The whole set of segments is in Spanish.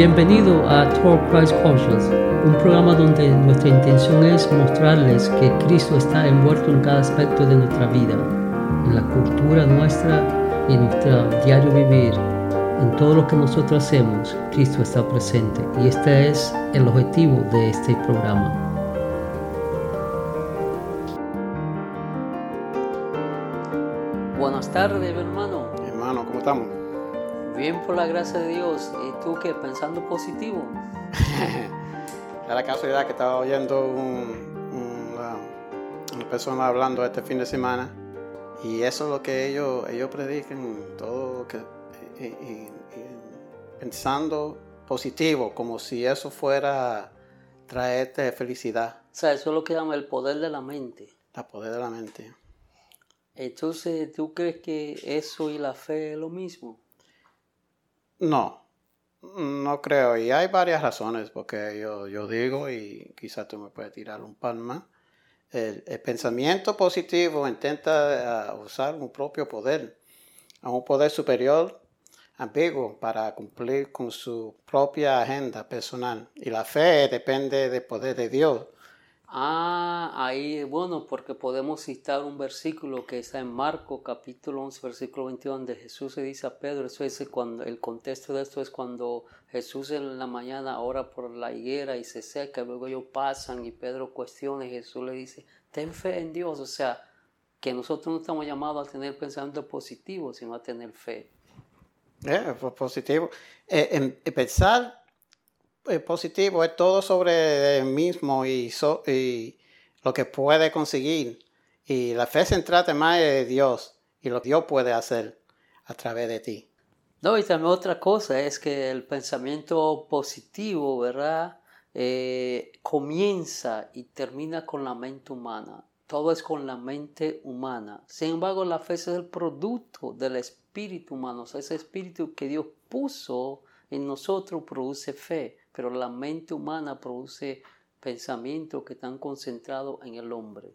Bienvenido a Talk Christ Conscious, un programa donde nuestra intención es mostrarles que Cristo está envuelto en cada aspecto de nuestra vida, en la cultura nuestra y en nuestro diario vivir. En todo lo que nosotros hacemos, Cristo está presente y este es el objetivo de este programa. Bien, por la gracia de Dios. ¿Y tú qué? ¿Pensando positivo? es la casualidad que estaba oyendo un, una persona hablando este fin de semana y eso es lo que ellos, ellos predican, todo que, pensando positivo, como si eso fuera traerte felicidad. O sea, eso es lo que llama el poder de la mente. El poder de la mente. Entonces, ¿tú crees que eso y la fe es lo mismo? No, no creo. Y hay varias razones porque yo, yo digo, y quizás tú me puedes tirar un palma, el, pensamiento positivo intenta uh, usar un propio poder, a un poder superior, ambiguo, para cumplir con su propia agenda personal. Y la fe depende del poder de Dios Ah, ahí, bueno, porque podemos citar un versículo que está en Marco capítulo 11, versículo 21, donde Jesús se dice a Pedro, eso es cuando, el contexto de esto es cuando Jesús en la mañana ora por la higuera y se seca, luego ellos pasan y Pedro cuestiona y Jesús le dice, ten fe en Dios, o sea, que nosotros no estamos llamados a tener pensamiento positivo, sino a tener fe. Eh, positivo. Eh, pensar positivo es todo sobre el mismo y, y lo que puede conseguir. Y la fe se trata más de Dios y lo que Dios puede hacer a través de ti. No, y también otra cosa es que el pensamiento positivo, ¿verdad? Eh, comienza y termina con la mente humana. Todo es con la mente humana. Sin embargo, la fe es el producto del espíritu humano. O sea, ese espíritu que Dios puso en nosotros produce fe pero la mente humana produce pensamientos que están concentrados en el hombre.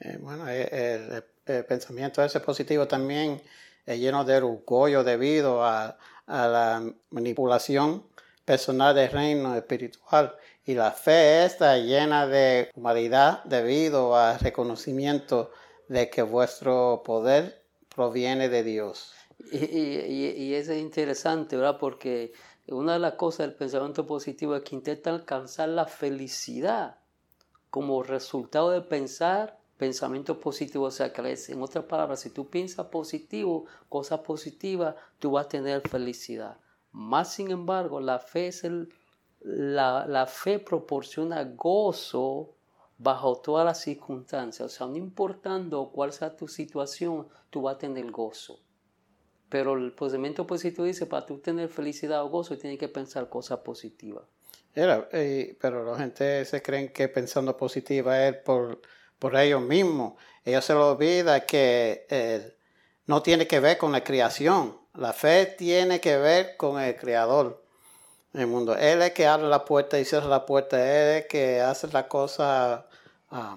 Eh, bueno, eh, el, pensamiento ese positivo también es lleno de orgullo debido a, la manipulación personal del reino espiritual. Y la fe está llena de humanidad debido al reconocimiento de que vuestro poder proviene de Dios. Y, y, y, eso es interesante, ¿verdad? Porque una de las cosas del pensamiento positivo es que intenta alcanzar la felicidad como resultado de pensar pensamiento positivo. O sea, que en otras palabras, si tú piensas positivo, cosas positivas, tú vas a tener felicidad. Más sin embargo, la fe, la, la fe proporciona gozo bajo todas las circunstancias. O sea, no importando cuál sea tu situación, tú vas a tener gozo. Pero el pensamiento positivo dice, para tú tener felicidad o gozo, tienes que pensar cosas positivas. Eh, pero la gente se creen que pensando positiva es por, por ellos mismos. Ellos se lo olvida que eh, no tiene que ver con la creación. La fe tiene que ver con el creador del mundo. Él es que abre la puerta y cierra la puerta. Él es el que hace la cosa, uh,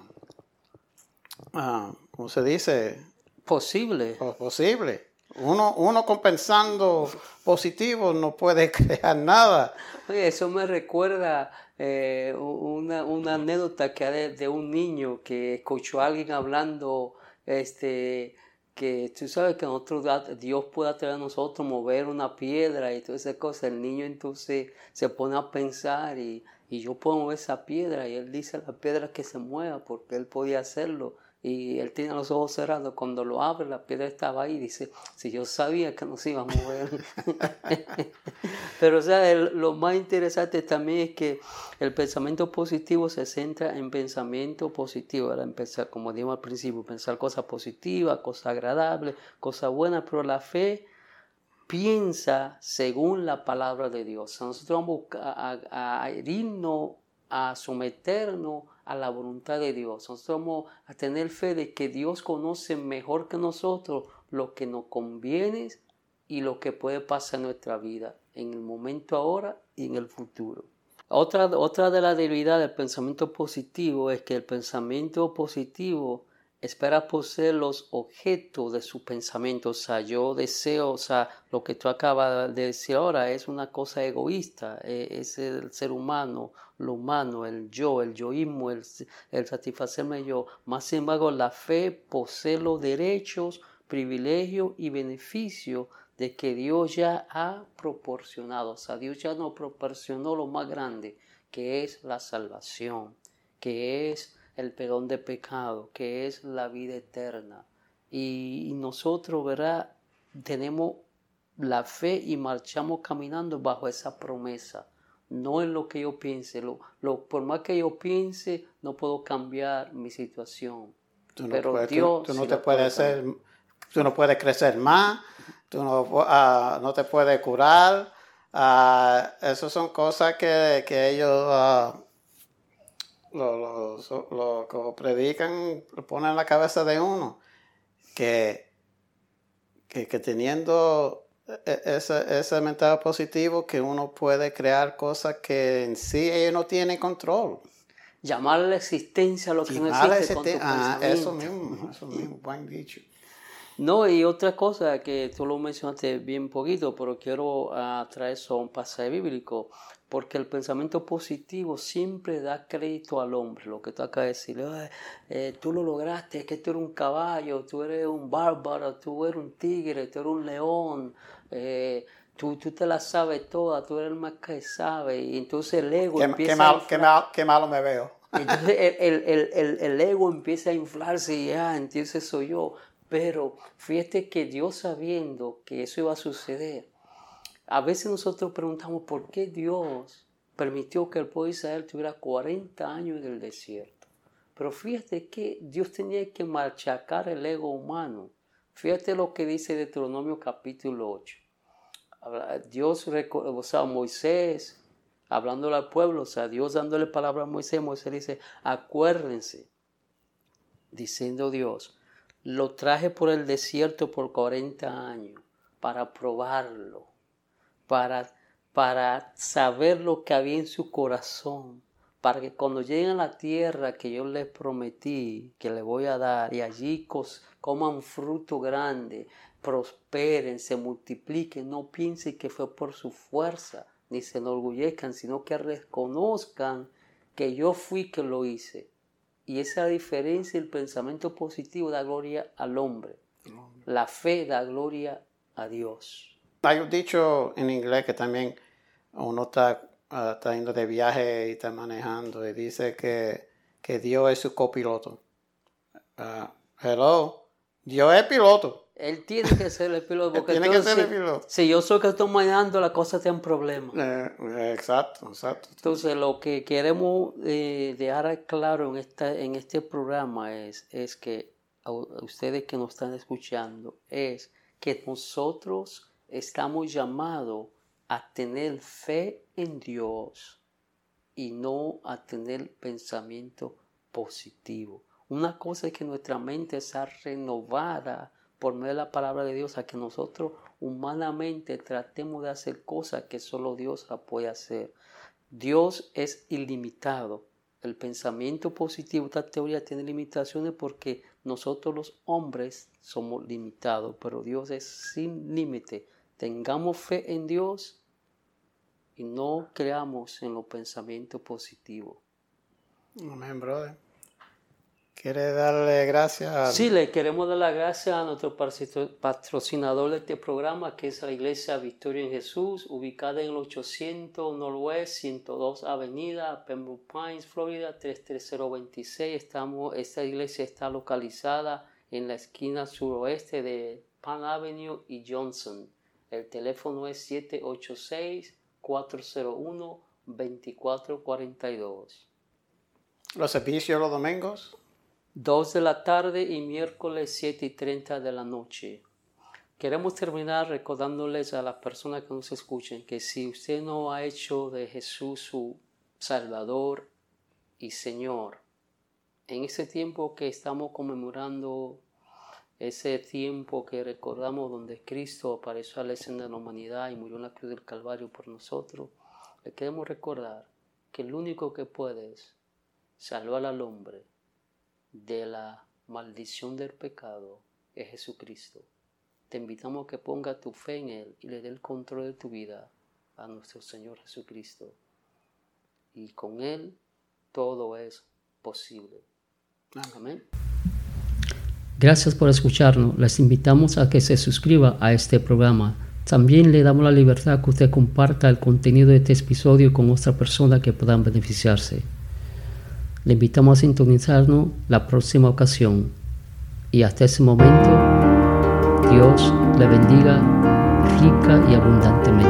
¿cómo se dice? Posible. Posible. Uno, uno compensando positivo no puede crear nada. Oye, eso me recuerda eh, una, una, anécdota que de, de, un niño que escuchó a alguien hablando, este, que tú sabes que nosotros, Dios puede hacer a nosotros mover una piedra y todas esas cosas. El niño entonces se pone a pensar y, y yo puedo mover esa piedra y él dice la piedra que se mueva porque él podía hacerlo y él tiene los ojos cerrados. Cuando lo abre, la piedra estaba ahí. Dice, si yo sabía que nos iba a mover. Pero, o sea, lo más interesante también es que el pensamiento positivo se centra en pensamiento positivo. Era empezar, como dijimos al principio, pensar cosas positivas, cosas agradables, cosas buenas. Pero la fe piensa según la palabra de Dios. Nosotros vamos a, a irnos a someternos a la voluntad de Dios. Nosotros vamos a tener fe de que Dios conoce mejor que nosotros lo que nos conviene y lo que puede pasar en nuestra vida, en el momento ahora y en el futuro. Otra, otra de las debilidades del pensamiento positivo es que el pensamiento positivo espera poseer los objetos de su pensamiento. O sea, yo deseo, o sea, lo que tú acabas de decir ahora es una cosa egoísta, e, es el ser humano, lo humano, el yo, el yoísmo, el, el satisfacerme yo. Más sin embargo, la fe posee los derechos, privilegios y beneficios de que Dios ya ha proporcionado. O sea, Dios ya nos proporcionó lo más grande, que es la salvación, que es el perdón de pecado, que es la vida eterna. Y, nosotros, ¿verdad? Tenemos la fe y marchamos caminando bajo esa promesa. No es lo que yo piense. Lo, por más que yo piense, no puedo cambiar mi situación. Pero Dios. Tú, no te puedes hacer, tú no puedes crecer más, tú no, uh, no te puedes curar. Uh, esas son cosas que, que ellos uh, lo, lo, que predican lo ponen en la cabeza de uno, que, que, teniendo ese, ese mental positivo, que uno puede crear cosas que en sí ellos no tienen control. Llamar a la existencia lo que no existe. ah, eso mismo, eso mismo, buen dicho. No, y otra cosa que tú lo mencionaste bien poquito, pero quiero uh, traer eso a un pasaje bíblico, porque el pensamiento positivo siempre da crédito al hombre, lo que tú acabas de decir, eh, tú lo lograste, es que tú eres un caballo, tú eres un bárbaro, tú eres un tigre, tú eres un león, eh, tú, tú, te la sabes toda, tú eres el más que sabe, y entonces el ego empieza a qué, qué malo me veo. Entonces el, el, el, el, ego empieza a inflarse y ya, entonces soy yo. Pero fíjate que Dios sabiendo que eso iba a suceder, a veces nosotros preguntamos por qué Dios permitió que el pueblo de Israel tuviera 40 años en el desierto. Pero fíjate que Dios tenía que machacar el ego humano. Fíjate lo que dice Deuteronomio capítulo 8. Dios, o sea, Moisés, hablándole al pueblo, o sea, Dios dándole palabra a Moisés, Moisés dice, acuérdense, diciendo Dios, lo traje por el desierto por 40 años para probarlo, para, para saber lo que había en su corazón, para que cuando lleguen a la tierra que yo les prometí que le voy a dar y allí coman fruto grande, prosperen, se multipliquen, no piensen que fue por su fuerza, ni se enorgullezcan, sino que reconozcan que yo fui que lo hice y esa diferencia, el pensamiento positivo da gloria al hombre. La fe da gloria a Dios. Hay un dicho en inglés que también uno está, uh, está yendo de viaje y está manejando y dice que, que Dios es su copiloto. Uh, hello, Dios es piloto. Él tiene que ser el piloto. Porque tiene que ser el piloto. Si yo soy que estoy manejando, la cosa está en problema. Eh, exacto, exacto. Entonces, lo que queremos eh, dejar claro en, esta, en este programa es, es que a ustedes que nos están escuchando, es que nosotros estamos llamados a tener fe en Dios y no a tener pensamiento positivo. Una cosa es que nuestra mente sea renovada por medio de la palabra de Dios a que nosotros humanamente tratemos de hacer cosas que solo Dios la puede hacer. Dios es ilimitado. El pensamiento positivo, esta teoría tiene limitaciones porque nosotros los hombres somos limitados, pero Dios es sin límite. Tengamos fe en Dios y no creamos en los pensamientos positivos. Amén, brother. ¿Quiere darle gracias? Sí, le queremos dar las gracias a nuestro patrocinador de este programa, que es la Iglesia Victoria en Jesús, ubicada en el 800 Norwest 102 Avenida, Pembroke Pines, Florida 33026. Estamos, esta iglesia está localizada en la esquina suroeste de Pan Avenue y Johnson. El teléfono es 786 401 2442. ¿Los servicios los domingos? 2 de la tarde y miércoles 7 y 30 de la noche. Queremos terminar recordándoles a las personas que nos escuchen que si usted no ha hecho de Jesús su Salvador y Señor, en ese tiempo que estamos conmemorando ese tiempo que recordamos donde Cristo apareció a la escena de la humanidad y murió en la cruz del Calvario por nosotros, le queremos recordar que el único que puede es salvar al hombre de la maldición del pecado es Jesucristo. Te invitamos a que ponga tu fe en Él y le dé el control de tu vida a nuestro Señor Jesucristo. Y con Él todo es posible. Amén. Gracias por escucharnos. Les invitamos a que se suscriba a este programa. También le damos la libertad que usted comparta el contenido de este episodio con otra persona que puedan beneficiarse. Le invitamos a sintonizarnos la próxima ocasión. Y hasta ese momento, Dios le bendiga rica y abundantemente.